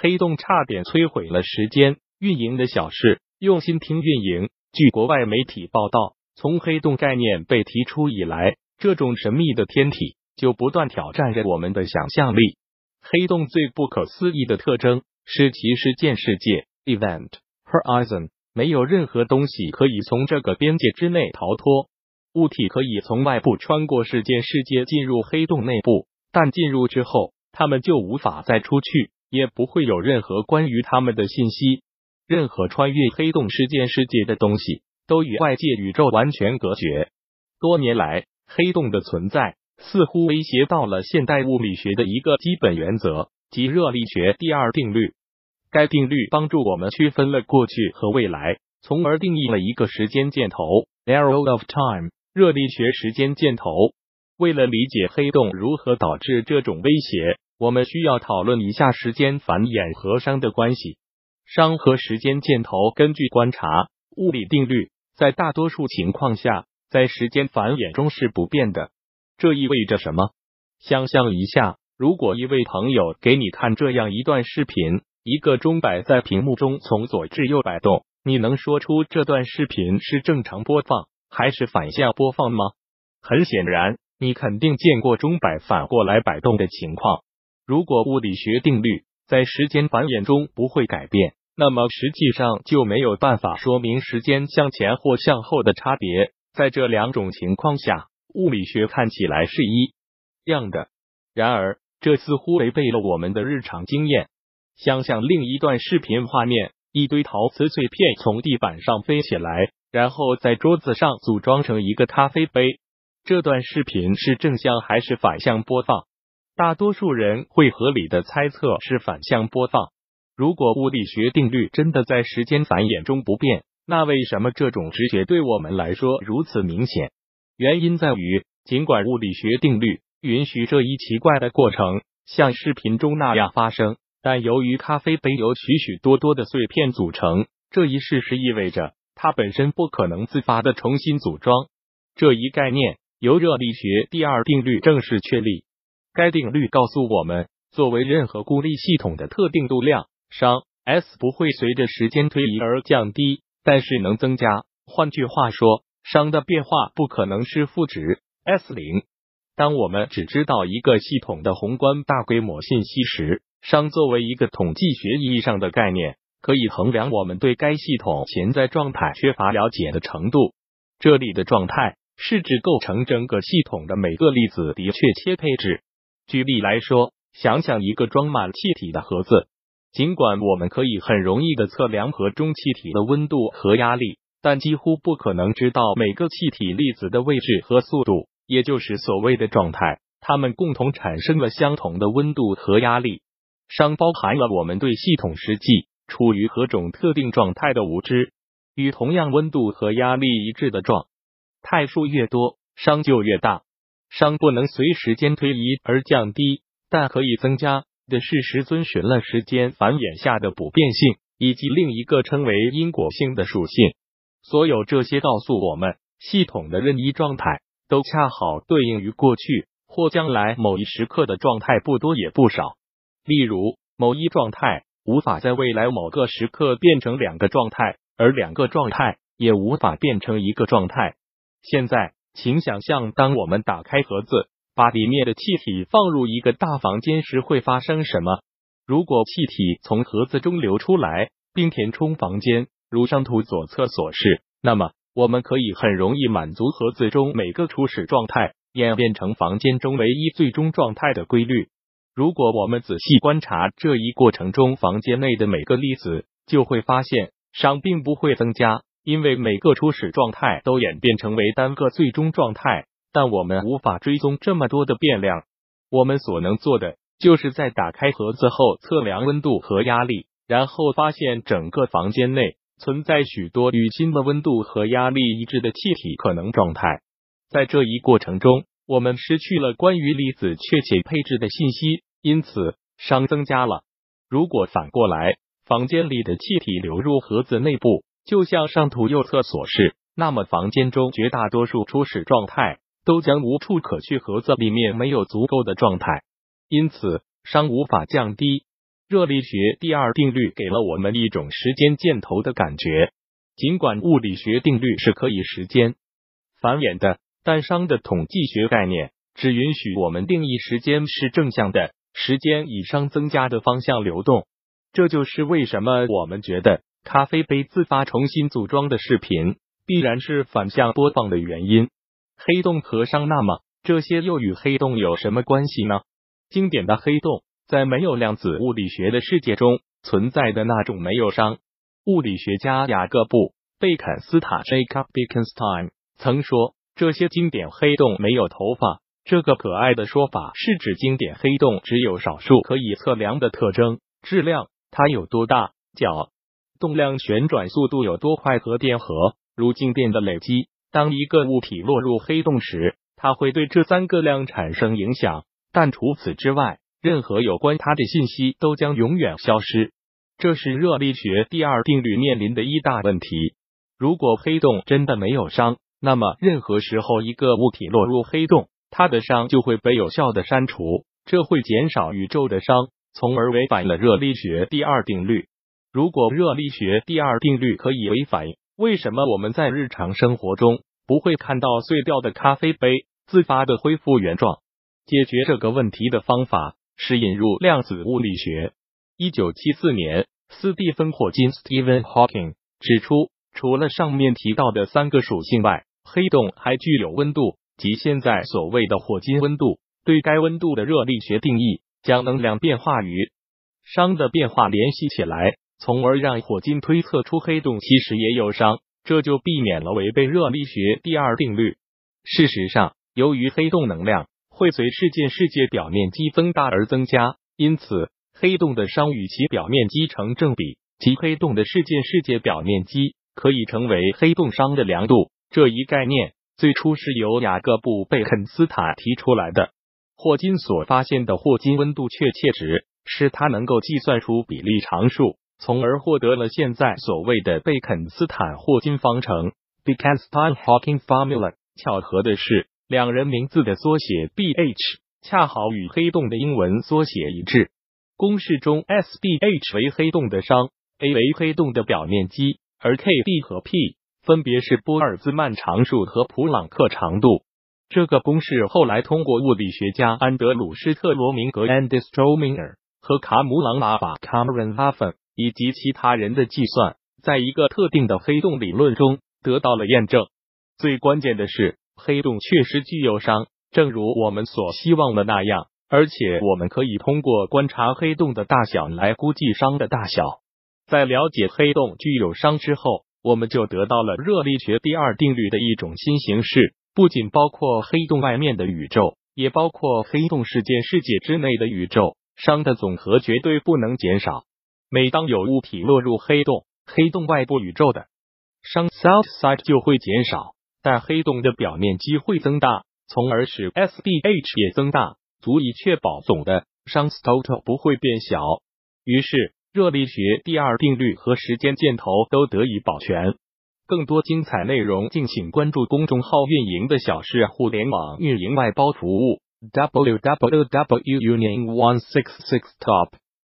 黑洞差点摧毁了时间运营的小事，用心听运营。据国外媒体报道，从黑洞概念被提出以来，这种神秘的天体就不断挑战着我们的想象力。黑洞最不可思议的特征是其事件世界 （event horizon） 没有任何东西可以从这个边界之内逃脱。物体可以从外部穿过事件世界进入黑洞内部，但进入之后，它们就无法再出去，也不会有任何关于他们的信息。任何穿越黑洞事件世界的东西都与外界宇宙完全隔绝。多年来，黑洞的存在似乎威胁到了现代物理学的一个基本原则，即热力学第二定律。该定律帮助我们区分了过去和未来，从而定义了一个时间箭头 （arrow of time）。热力学时间箭头。为了理解黑洞如何导致这种威胁，我们需要讨论一下时间繁衍和熵的关系。熵和时间箭头根据观察物理定律，在大多数情况下，在时间繁衍中是不变的。这意味着什么？想象一下，如果一位朋友给你看这样一段视频，一个钟摆在屏幕中从左至右摆动，你能说出这段视频是正常播放？还是反向播放吗？很显然，你肯定见过钟摆反过来摆动的情况。如果物理学定律在时间繁衍中不会改变，那么实际上就没有办法说明时间向前或向后的差别。在这两种情况下，物理学看起来是一样的。然而，这似乎违背了我们的日常经验。想想另一段视频画面：一堆陶瓷碎片从地板上飞起来。然后在桌子上组装成一个咖啡杯。这段视频是正向还是反向播放？大多数人会合理的猜测是反向播放。如果物理学定律真的在时间繁衍中不变，那为什么这种直觉对我们来说如此明显？原因在于，尽管物理学定律允许这一奇怪的过程像视频中那样发生，但由于咖啡杯由许许多多的碎片组成，这一事实意味着。它本身不可能自发的重新组装，这一概念由热力学第二定律正式确立。该定律告诉我们，作为任何孤立系统的特定度量熵 S 不会随着时间推移而降低，但是能增加。换句话说，熵的变化不可能是负值 S 零。当我们只知道一个系统的宏观大规模信息时，熵作为一个统计学意义上的概念。可以衡量我们对该系统潜在状态缺乏了解的程度。这里的状态是指构成整个系统的每个粒子的确切配置。举例来说，想想一个装满气体的盒子，尽管我们可以很容易的测量盒中气体的温度和压力，但几乎不可能知道每个气体粒子的位置和速度，也就是所谓的状态。它们共同产生了相同的温度和压力。熵包含了我们对系统实际。处于何种特定状态的无知，与同样温度和压力一致的状态数越多，熵就越大。熵不能随时间推移而降低，但可以增加的事实遵循了时间繁衍下的不变性，以及另一个称为因果性的属性。所有这些告诉我们，系统的任意状态都恰好对应于过去或将来某一时刻的状态不多也不少。例如，某一状态。无法在未来某个时刻变成两个状态，而两个状态也无法变成一个状态。现在，请想象，当我们打开盒子，把里面的气体放入一个大房间时，会发生什么？如果气体从盒子中流出来，并填充房间，如上图左侧所示，那么我们可以很容易满足盒子中每个初始状态演变成房间中唯一最终状态的规律。如果我们仔细观察这一过程中房间内的每个粒子，就会发现熵并不会增加，因为每个初始状态都演变成为单个最终状态。但我们无法追踪这么多的变量，我们所能做的就是在打开盒子后测量温度和压力，然后发现整个房间内存在许多与新的温度和压力一致的气体可能状态。在这一过程中，我们失去了关于粒子确切配置的信息。因此，熵增加了。如果反过来，房间里的气体流入盒子内部，就像上图右侧所示，那么房间中绝大多数初始状态都将无处可去，盒子里面没有足够的状态，因此熵无法降低。热力学第二定律给了我们一种时间箭头的感觉，尽管物理学定律是可以时间繁衍的，但熵的统计学概念只允许我们定义时间是正向的，时间以熵增加的方向流动。这就是为什么我们觉得咖啡杯自发重新组装的视频必然是反向播放的原因。黑洞和伤，那么这些又与黑洞有什么关系呢？经典的黑洞在没有量子物理学的世界中存在的那种没有伤。物理学家雅各布·贝肯斯坦 （Jacob Bekenstein） 曾说，这些经典黑洞没有头发。这个可爱的说法是指经典黑洞只有少数可以测量的特征：质量、它有多大、角动量、旋转速度有多快和电荷如静电的累积。当一个物体落入黑洞时，它会对这三个量产生影响。但除此之外，任何有关它的信息都将永远消失。这是热力学第二定律面临的一大问题。如果黑洞真的没有熵，那么任何时候一个物体落入黑洞，它的熵就会被有效的删除，这会减少宇宙的熵，从而违反了热力学第二定律。如果热力学第二定律可以违反，为什么我们在日常生活中不会看到碎掉的咖啡杯自发的恢复原状？解决这个问题的方法是引入量子物理学。一九七四年，斯蒂芬·霍金 （Stephen Hawking） 指出，除了上面提到的三个属性外，黑洞还具有温度，即现在所谓的霍金温度。对该温度的热力学定义，将能量变化与熵的变化联系起来，从而让霍金推测出黑洞其实也有熵，这就避免了违背热力学第二定律。事实上，由于黑洞能量会随事件世界表面积增大而增加，因此黑洞的熵与其表面积成正比，即黑洞的事件世界表面积可以成为黑洞熵的量度。这一概念最初是由雅各布·贝肯斯坦提出来的。霍金所发现的霍金温度确切值，使他能够计算出比例常数，从而获得了现在所谓的贝肯斯坦霍金方程 （Bekenstein-Hawking Formula）。巧合的是。两人名字的缩写 B H 恰好与黑洞的英文缩写一致。公式中 S B H 为黑洞的熵，A 为黑洞的表面积，而 K B 和 P 分别是波尔兹曼常数和普朗克长度。这个公式后来通过物理学家安德鲁施特罗明格 （Andy Strominger） 和卡姆朗拉法 （Cameron Laffan） 以及其他人的计算，在一个特定的黑洞理论中得到了验证。最关键的是。黑洞确实具有熵，正如我们所希望的那样，而且我们可以通过观察黑洞的大小来估计熵的大小。在了解黑洞具有熵之后，我们就得到了热力学第二定律的一种新形式，不仅包括黑洞外面的宇宙，也包括黑洞事件世界之内的宇宙。熵的总和绝对不能减少。每当有物体落入黑洞，黑洞外部宇宙的熵 （south side） 就会减少。但黑洞的表面积会增大，从而使 S B H 也增大，足以确保总的熵 total 不会变小。于是，热力学第二定律和时间箭头都得以保全。更多精彩内容，敬请关注公众号“运营的小事互联网运营外包服务 ”（www.union166top）。